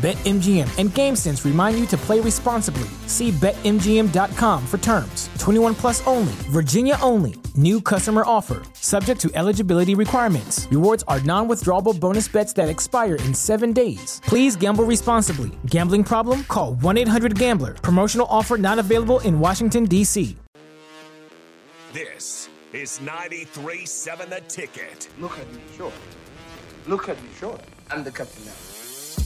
BetMGM and GameSense remind you to play responsibly. See BetMGM.com for terms. 21 plus only, Virginia only. New customer offer, subject to eligibility requirements. Rewards are non withdrawable bonus bets that expire in seven days. Please gamble responsibly. Gambling problem? Call 1 800 Gambler. Promotional offer not available in Washington, D.C. This is 93 7 The Ticket. Look at me, sure. Look at me, sure. I'm the captain now.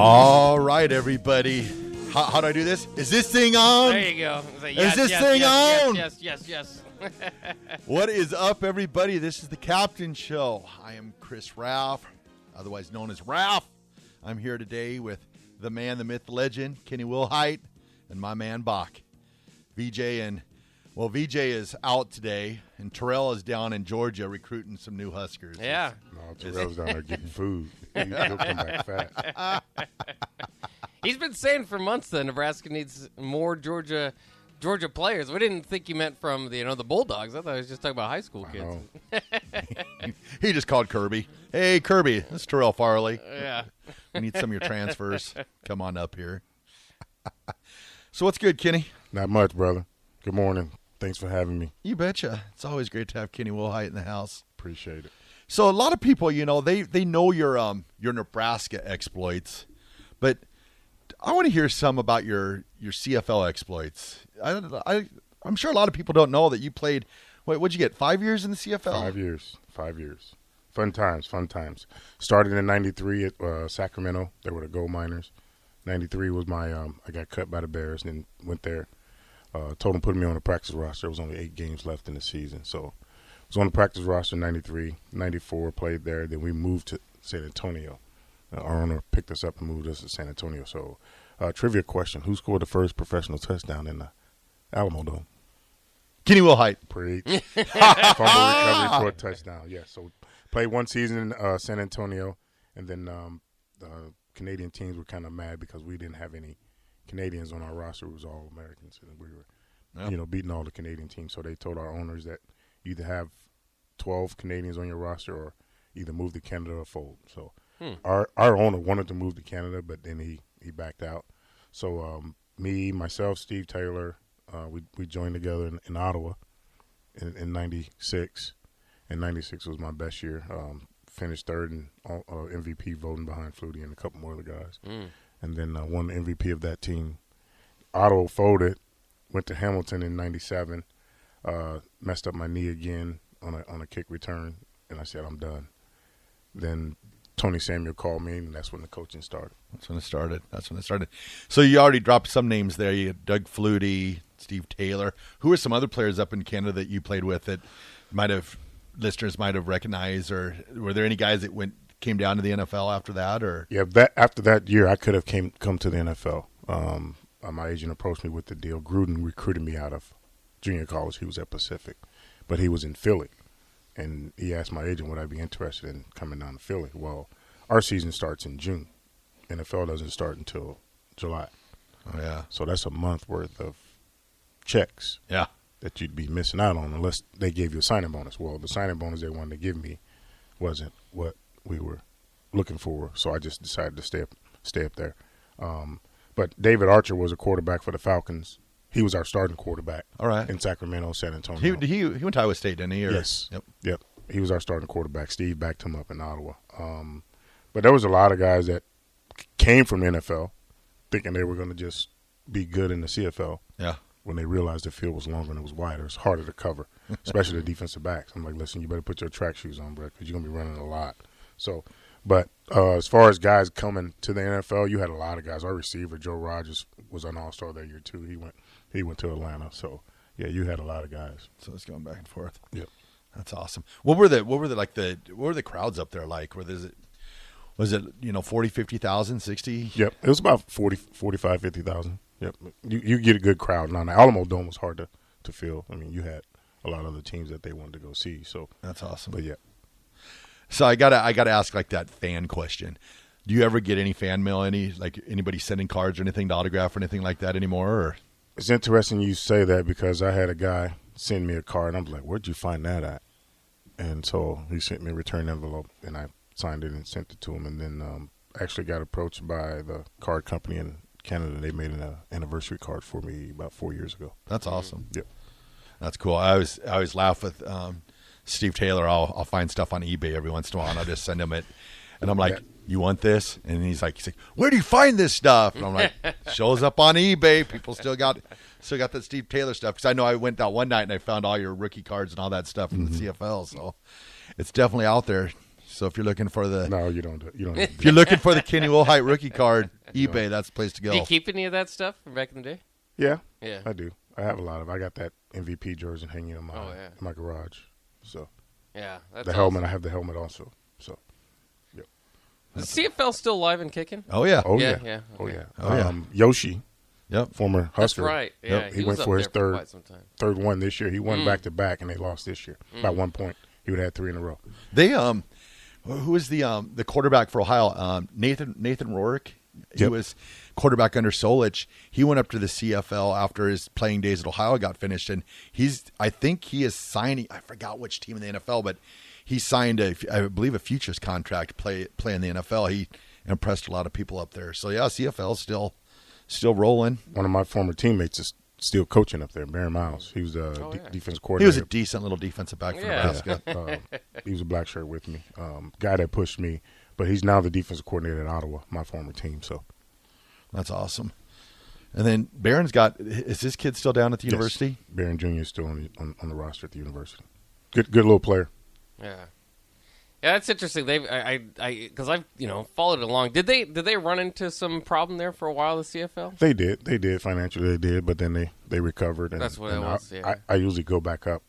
All right, everybody. How, how do I do this? Is this thing on? There you go. Say, yes, this yes, thing yes, on? Yes, yes, yes, yes. What is up, everybody? This is the Captain Show. I am Chris Raff, otherwise known as Raff. I'm here today with the man, the myth, the legend, Kenny Wilhite, and my man Bach. VJ and well, VJ is out today, and Terrell is down in Georgia recruiting some new Huskers. yeah. No, Terrell's down there getting food. He- He'll come back fast. He's been saying for months that Nebraska needs more Georgia Georgia players. We didn't think he meant from the you know the Bulldogs. I thought he was just talking about high school kids. he just called Kirby. Hey, Kirby, this is Terrell Farley. Yeah. We need some of your transfers. Come on up here. so what's good, Kenny? Not much, brother. Good morning. Thanks for having me. You betcha. It's always great to have Kenny Wilhite in the house. Appreciate it. So a lot of people, you know, they they know your um your Nebraska exploits, but I want to hear some about your your CFL exploits. I, I I'm sure a lot of people don't know that you played. What would you get? Five years in the CFL? Five years. Five years. Fun times. Fun times. Started in '93 at uh, Sacramento. They were the gold miners. '93 was my. Um, I got cut by the Bears and then went there. Uh, told them put me on the practice roster. There was only eight games left in the season, so was on the practice roster in '93. '94 played there. Then we moved to San Antonio. Uh, our owner picked us up and moved us to San Antonio. So, uh, trivia question: Who scored the first professional touchdown in the Alamodome? Kenny Wilhite. Preach. Fumble recovery for a touchdown. Yeah. So played one season in uh, San Antonio, and then um, the Canadian teams were kind of mad because we didn't have any Canadians on our roster. It was all Americans, and we were, Yeah. you know, beating all the Canadian teams. So they told our owners that either have twelve Canadians on your roster or either move to Canada or fold. So our our owner wanted to move to Canada, but then he he backed out. So um, me, myself, Steve Taylor, uh, we we joined together in, in Ottawa in, in '96, and '96 was my best year. Um, finished third in all, uh, MVP voting behind Flutie and a couple more other guys, and then uh, won the MVP of that team. Ottawa folded, went to Hamilton in '97, uh, messed up my knee again on a on a kick return, and I said I'm done. Then Tony Samuel called me, and that's when the coaching started. That's when it started. That's when it started. So you already dropped some names there. You had Doug Flutie, Steve Taylor. Who are some other players up in Canada that you played with that might have listeners might have recognized, or were there any guys that went came down to the NFL after that, or Yeah, that after that year, I could have came come to the NFL. Um, uh, my agent approached me with the deal. Gruden recruited me out of junior college. He was at Pacific, but he was in Philly, and he asked my agent would I be interested in coming down to Philly. Well, our season starts in June. NFL doesn't start until July, oh yeah, so that's a month worth of checks yeah, that you'd be missing out on unless they gave you a signing bonus. Well, the signing bonus they wanted to give me wasn't what we were looking for, so I just decided to stay up stay up there. Um, but David Archer was a quarterback for the Falcons. He was our starting quarterback. All right. In Sacramento, San Antonio. He, he he went to Iowa State, didn't he? Or- Yes. Yep. Yep. He was our starting quarterback. Steve backed him up in Ottawa. Um, but there was a lot of guys that came from NFL thinking they were going to just be good in the CFL Yeah. when they realized the field was longer and it was wider. It's harder to cover, especially the defensive backs. I'm like, listen, you better put your track shoes on, bro, because you're going to be running a lot. So, but uh, as far as guys coming to the NFL, you had a lot of guys. Our receiver, Joe Rogers, was an All Star that year too. He went he went to Atlanta. So yeah, you had a lot of guys. So it's going back and forth. Yep. That's awesome. What were the what were the like the what were the crowds up there like? Were there was it you know 40, 50,000, 60? Yep, it was about 40, 45, 50,000. Yep, you you get a good crowd. Now the Alamodome was hard to to fill. I mean, you had a lot of the teams that they wanted to go see. So, That's awesome. but yeah, So I gotta I gotta ask like that fan question. Do you ever get any fan mail? Any like anybody sending cards or anything to autograph or anything like that anymore? Or it's interesting you say that because I had a guy send me a card. and I'm like, where'd you find that at? And so he sent me a return envelope, and I signed it and sent it to him. And then um, actually got approached by the card company in Canada. They made an uh, anniversary card for me about four years ago. that's awesome. Yep. That's cool. I always I always laugh with um, Steve Taylor. I'll I'll find stuff on eBay every once in a while, and I'll just send him it, and I'm like, Yeah. "You want this?" And he's like, "He's like, where do you find this stuff?" And I'm like, "Shows up on eBay. People still got still got that Steve Taylor stuff because I know I went out one night and I found all your rookie cards and all that stuff from the mm-hmm. CFL. So it's definitely out there. So if you're looking for the No, you don't. You don't. need if you're looking for the Kenny Wilhite rookie card, eBay that's the place to go. Do you keep any of that stuff from back in the day? Yeah, Yeah. I do. I have a lot of. I got that MVP jersey hanging in my Oh, yeah. in my garage. So Yeah. That's the helmet, I have the helmet also. So Is CFL still alive and kicking? oh yeah, oh Yeah, yeah, yeah, oh okay. yeah. Oh, yeah. Um, Yoshi, yep. former That's Husker. right. Yeah. Yep, he, was went for his third quite some time. third one this year. He Mm. won back to back, and they lost this year by one point. He would have had three in a row. They um, who was the um the quarterback for Ohio? Um, Nathan Nathan Rourke. He Yep. was quarterback under Solich. He went up to the CFL after his playing days at Ohio got finished, and he's I think he is signing. I forgot which team in the NFL, but he signed a I believe a futures contract play play in the NFL. He impressed a lot of people up there. So yeah, CFL still still rolling. One of my former teammates is still coaching up there, Baron Miles. He was a Oh, de- yeah. defense He was a decent little defensive back for Yeah. Nebraska. uh, he was a black shirt with me. Um, guy that pushed me, but he's now the defensive coordinator at Ottawa, my former team. So That's awesome. And then Baron's got is this kid still down at the Yes. university? Baron Jr. is still on the, on, on the roster at the university. Good, good little player. Yeah. Yeah, that's interesting. They, I, I, because I've, you know, followed it along. Did they, did they run into some problem there for a while? The CFL. They did, they did financially, they did, but then they they recovered. And, That's what it was, I, yeah. I, I usually go back up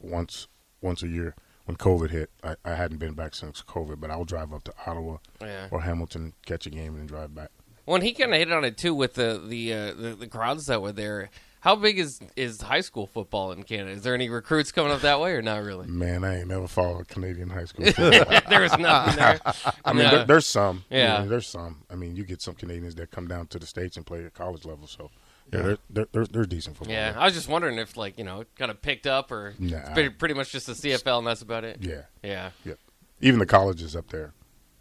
once once a year. When COVID hit, I, I hadn't been back since COVID, but I'll drive up to Ottawa Yeah. or Hamilton, catch a game, and then drive back. When he kind of hit on it too with the the, uh, the the crowds that were there. How big is is high school football in Canada? Is there any recruits coming up that way or not really? Man, I ain't never followed Canadian high school. football. there was nothing there. I mean, No. there, there's some. Yeah. I mean, there's some. I mean, you get some Canadians that come down to the states and play at college level. So, yeah, they're, they're, they're, they're decent football. Yeah, I was just wondering if like you know it kind of picked up or Nah. it's pretty, pretty much just the CFL and that's about it. yeah, Yeah, yeah. Even the colleges up there,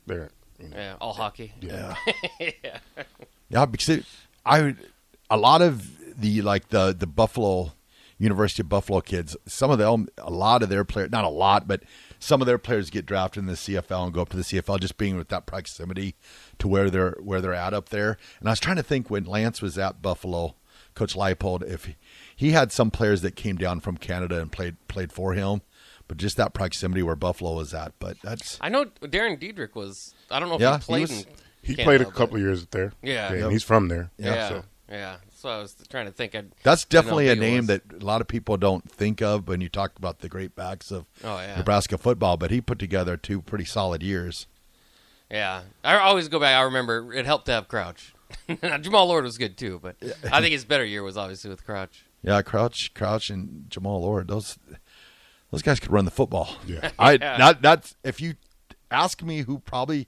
they're you know, yeah, all hockey. Yeah. yeah. Yeah, because it, I would a lot of the like the the Buffalo University of Buffalo kids. Some of them, a lot of their players, not a lot, but some of their players get drafted in the CFL and go up to the CFL, just being with that proximity to where they're where they're at up there. And I was trying to think when Lance was at Buffalo, Coach Leipold, if he, he had some players that came down from Canada and played played for him. But just that proximity where Buffalo was at, but that's I know Dahrran Diedrick was. I don't know if Yeah, he he played. was- in he Canada, played a couple of years there. Yeah. and Yep. he's from there. Yeah, yeah. so- So I was trying to think. I'd, That's definitely a name was. that a lot of people don't think of when you talk about the great backs of Oh yeah. Nebraska football. But he put together two pretty solid years. Yeah, I always go back. I remember it helped to have Crouch. Jammal Lord was good too, but I think his better year was obviously with Crouch. Yeah, Crouch, Crouch, and Jammal Lord. Those those guys could run the football. Yeah. I Yeah. not that's if you ask me who probably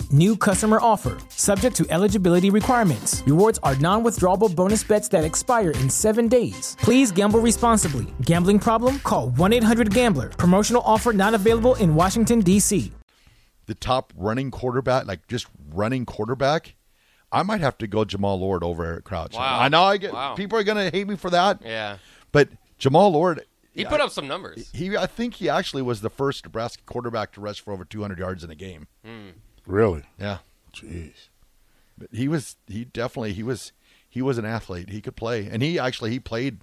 New customer offer, subject to eligibility requirements. Rewards are non withdrawable bonus bets that expire in seven days. Please gamble responsibly. Gambling problem? Call 1 800 Gambler. Promotional offer not available in Washington, D.C. The top running quarterback, like just running quarterback, I might have to go Jammal Lord over Eric Crouch. Wow. I know I get Wow. people are going to hate me for that, Yeah. but Jammal Lord, He put up some numbers. he I think he actually was the first Nebraska quarterback to rush for over 200 yards in a game. Hmm. Really? Yeah, Jeez. but he was he definitely he was he was an athlete. He could play, and he actually he played.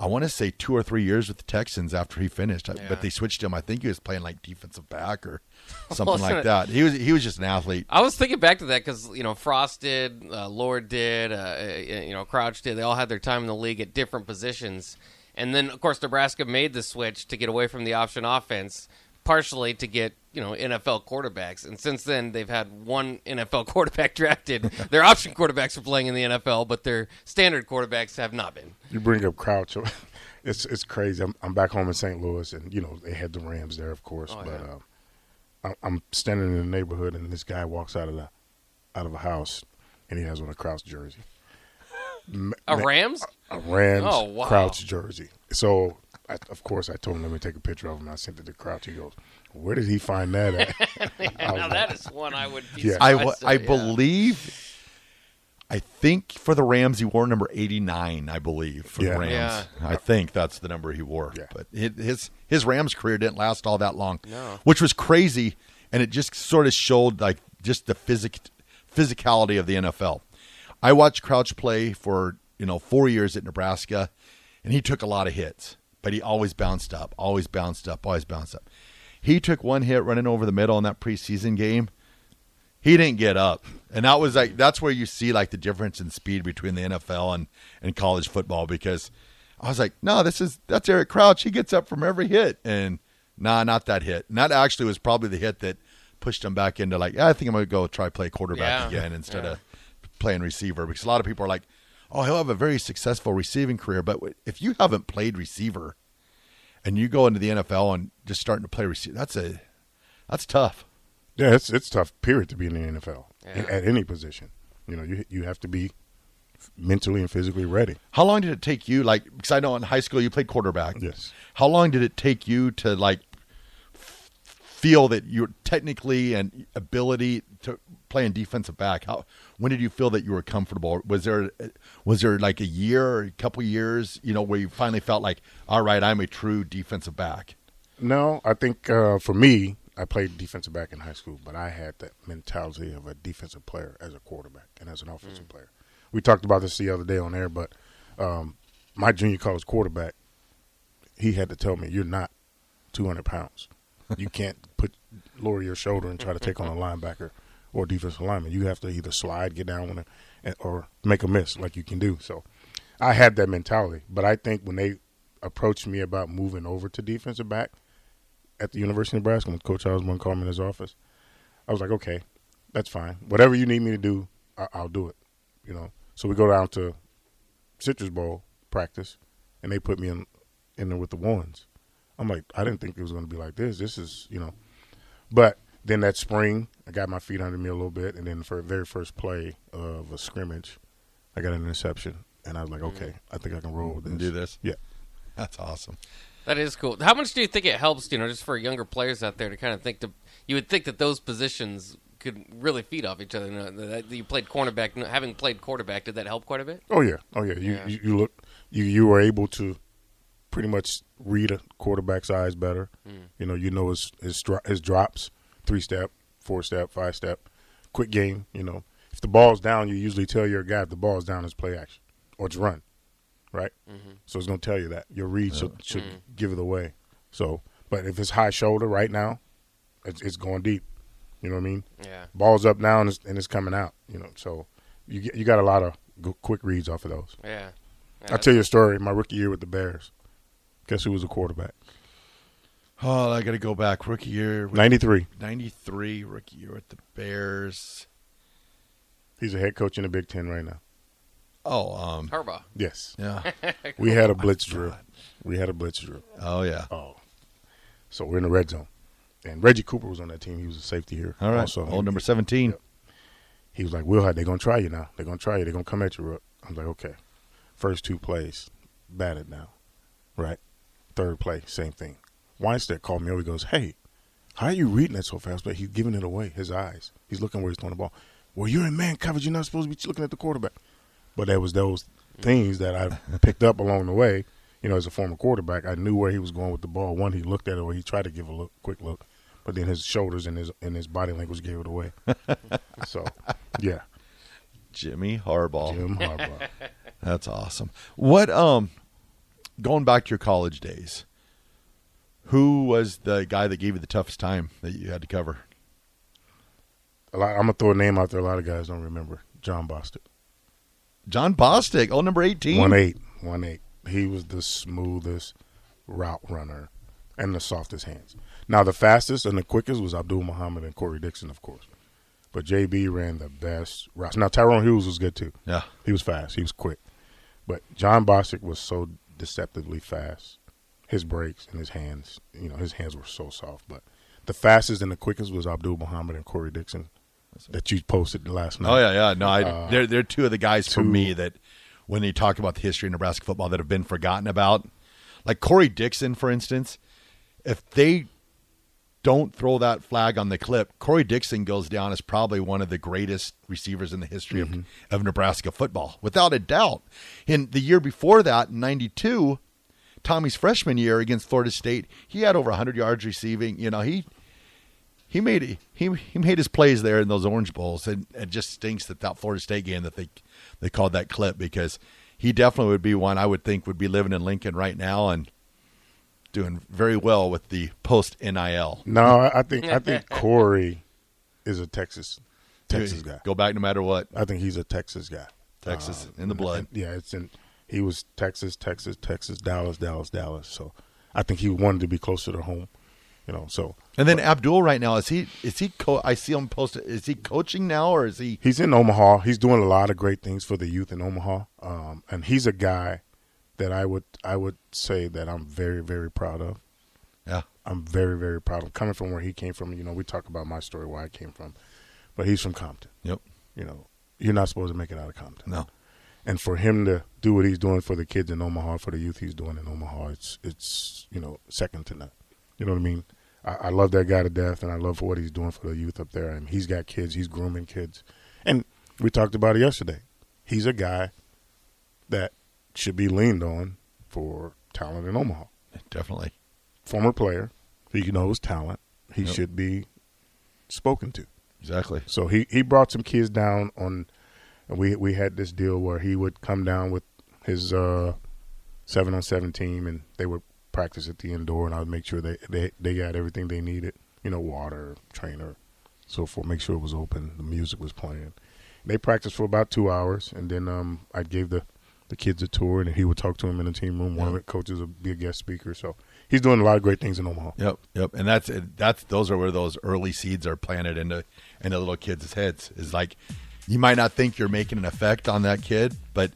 I want to say two or three years with the Texans after he finished, Yeah. but they switched him. I think he was playing like defensive back or something like that. He was he was just an athlete. I was thinking back to that because you know Frost did, uh, Lord did, uh, uh, you know Crouch did. They all had their time in the league at different positions, and then of course Nebraska made the switch to get away from the option offense, partially to get you know NFL quarterbacks. And since then they've had one NFL quarterback drafted. their option quarterbacks are playing in the NFL, but their standard quarterbacks have not been. You bring up Crouch. It's it's crazy. I'm, I'm back home in St. Louis, and you know they had the Rams there, of course. Oh, but yeah. um, I'm, standing in the neighborhood, and this guy walks out of the out of a house, and he has on a Crouch jersey. a Rams? a Rams Oh, wow. Crouch jersey. So, I, of course, I told him let me take a picture of him. I sent it to Crouch. He goes, "Where did he find that at?" I now like, that is one I would be. Yeah. I, surprised w- I at, yeah. believe. I think for the Rams he wore number eighty nine. I believe for Yeah. the Rams. Yeah. I think that's the number he wore. Yeah. But his his Rams career didn't last all that long, No. which was crazy, and it just sort of showed like just the physic physicality of the NFL. I watched Crouch play for you know four years at Nebraska, and he took a lot of hits, but he always bounced up, always bounced up, always bounced up. He took one hit running over the middle in that preseason game. He didn't get up, and that was like that's where you see like the difference in speed between the NFL and and college football because I was like, no, this is that's Eric Crouch. He gets up from every hit, and nah, not that hit. And that actually was probably the hit that pushed him back into like, yeah, I think I'm gonna go try play quarterback Yeah. again instead Yeah. of playing receiver because a lot of people are like, oh, he'll have a very successful receiving career, but if you haven't played receiver and you go into the NFL and just starting to play receiver, that's a that's tough. Yeah, it's it's tough. Period to be in the NFL Yeah. at any position. You know, you you have to be mentally and physically ready. How long did it take you? Like, because I know in high school you played quarterback. Yes. How long did it take you to like feel that you're technically and ability to play in defensive back? How when did you feel that you were comfortable? Was there was there like a year or a couple years, you know, where you finally felt like, all right, I'm a true defensive back? No, I think uh, for me, I played defensive back in high school, but I had that mentality of a defensive player as a quarterback and as an offensive player. We talked about this the other day on air, but um, my junior college quarterback, he had to tell me, "You're not 200 pounds. You can't put lower your shoulder and try to take on a linebacker or defensive lineman. You have to either slide, get down with it, or make a miss like you can do." So, I had that mentality, but I think when they approached me about moving over to defensive back at the University of Nebraska when Coach Osborne called me in his office, I was like, okay, that's fine. Whatever you need me to do, I- I'll do it. You know. So we go down to Citrus Bowl practice, and they put me in in there with the ones. I'm like, I didn't think it was going to be like this. This is, you know. But then that spring, I got my feet under me a little bit, and then for the very first play of a scrimmage, I got an interception, and I was like, okay, mm. I think I can roll with mm, this. And do this? Yeah. That's awesome. That is cool. How much do you think it helps, you know, just for younger players out there to kind of think to you would think that those positions could really feed off each other. You, know, you played cornerback, having played quarterback, did that help quite a bit? Oh yeah, oh yeah. You Yeah. You, you look you you were able to pretty much read a quarterback's eyes better. Mm. You know, you know his his his drops, three step, four step, five step, quick game. You know, if the ball's down, you usually tell your guy if the ball's down is play action or it's run, right? Mm-hmm. So it's gonna tell you that your read should should mm-hmm. give it away. So, but if it's high shoulder right now, it's, it's going deep. You know what I mean? Yeah. Ball's up now and it's, and it's coming out. You know, so you get, you got a lot of go- quick reads off of those. Yeah. Yeah, I'll tell you a story. My rookie year with the Bears. Guess who was a quarterback? Oh, I got to go back. Rookie year, with- 93. 93, rookie year with the Bears. He's a head coach in the Big Ten right now. Oh, um, Harbaugh. Yes. yeah. We had a blitz drill. We had a blitz drill. Oh, yeah. Oh. So we're in the red zone. And Reggie Cooper was on that team. He was a safety here. All right. Also, Old number 17. Yep. He was like, Will, they're going to try you now. They're going to try you. They're going to come at you, Rook. I was like, okay. First two plays, batted now. Right? Third play, same thing. Wannstedt called me over. He goes, hey, how are you reading that so fast? But he's giving it away, his eyes. He's looking where he's throwing the ball. Well, you're in man coverage. You're not supposed to be looking at the quarterback. But there was those things that I picked up along the way. You know, as a former quarterback, I knew where he was going with the ball. One, he looked at it, or he tried to give a look, quick look, but then his shoulders and his and his body language gave it away. so, yeah, Jimmy Harbaugh. Jim Harbaugh. That's awesome. What um going back to your college days, who was the guy that gave you the toughest time that you had to cover? A lot, I'm gonna throw a name out there. A lot of guys don't remember John Bostic. John Bostic, oh number 18. One eight, one eight. He was the smoothest route runner and the softest hands. Now the fastest and the quickest was Abdul Muhammad and Corey Dixon, of course. But JB ran the best routes. Now Tyrone Hughes was good too. Yeah. He was fast. He was quick. But John Bostic was so deceptively fast. His breaks and his hands, you know, his hands were so soft. But the fastest and the quickest was Abdul Muhammad and Corey Dixon that you posted the last night. Oh yeah, yeah. No, I, Uh, they're they're two of the guys for me that when they talk about the history of Nebraska football that have been forgotten about. Like Corey Dixon, for instance, if they don't throw that flag on the clip, Corey Dixon goes down as probably one of the greatest receivers in the history Mm-hmm. of, of Nebraska football, without a doubt. In the year before that, in '92, Tommie's freshman year against Florida State, he had over 100 yards receiving. You know, he he made he he made his plays there in those Orange Bowls, and it just stinks that that Florida State game that they they called that clip because he definitely would be one I would think would be living in Lincoln right now and doing very well with the post NIL. No, I I think I think Corey is a Texas Texas guy. Go back no matter what. I think he's a Texas guy. Texas Um, in the blood. yeah, it's in. He was Texas, Texas, Texas, Dallas, Dallas, Dallas. So I think he wanted to be closer to home. You know, so And then Abdul right now is he is he co- I see him posted is he coaching now or is he he's in Omaha. He's doing a lot of great things for the youth in Omaha. Um, and he's a guy that I would I would say that I'm very very proud of. yeah I'm very very proud of coming from where he came from. You know, we talk about my story where I came from, but he's from Compton. yep You know, you're not supposed to make it out of Compton. no and for him to do what he's doing for the kids in Omaha, for the youth he's doing in Omaha, it's it's you know second to none. You know what I mean? I, I love that guy to death, and I love what he's doing for the youth up there. And he's got kids, he's grooming kids, and we talked about it yesterday. He's a guy that should be leaned on for talent in Omaha. definitely Former player, he knows talent. He Yep. should be spoken to. exactly So he, he brought some kids down on, and we we had this deal where he would come down with his uh, seven on seven team, and they would practice at the indoor, and I would make sure they they they got everything they needed, you know, water, trainer, so forth. Make sure it was open, the music was playing. They practiced for about two hours, and then um, I gave the the kids a tour, and he would talk to them in the team room. One of the coaches would be a guest speaker, so he's doing a lot of great things in Omaha. Yep, yep, and that's that's those are where those early seeds are planted into into little kids' heads. Is like you might not think you're making an effect on that kid, but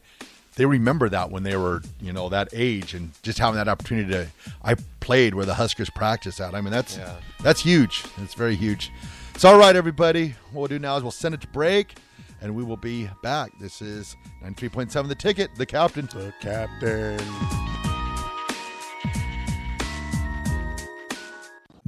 they remember that when they were you know that age and just having that opportunity to. I played where the Huskers practice at. I mean that's Yeah. that's huge. It's very huge. So all right, everybody. What we'll do now is we'll send it to break, and we will be back. This is ninety three point seven. The ticket. The captain. The captain.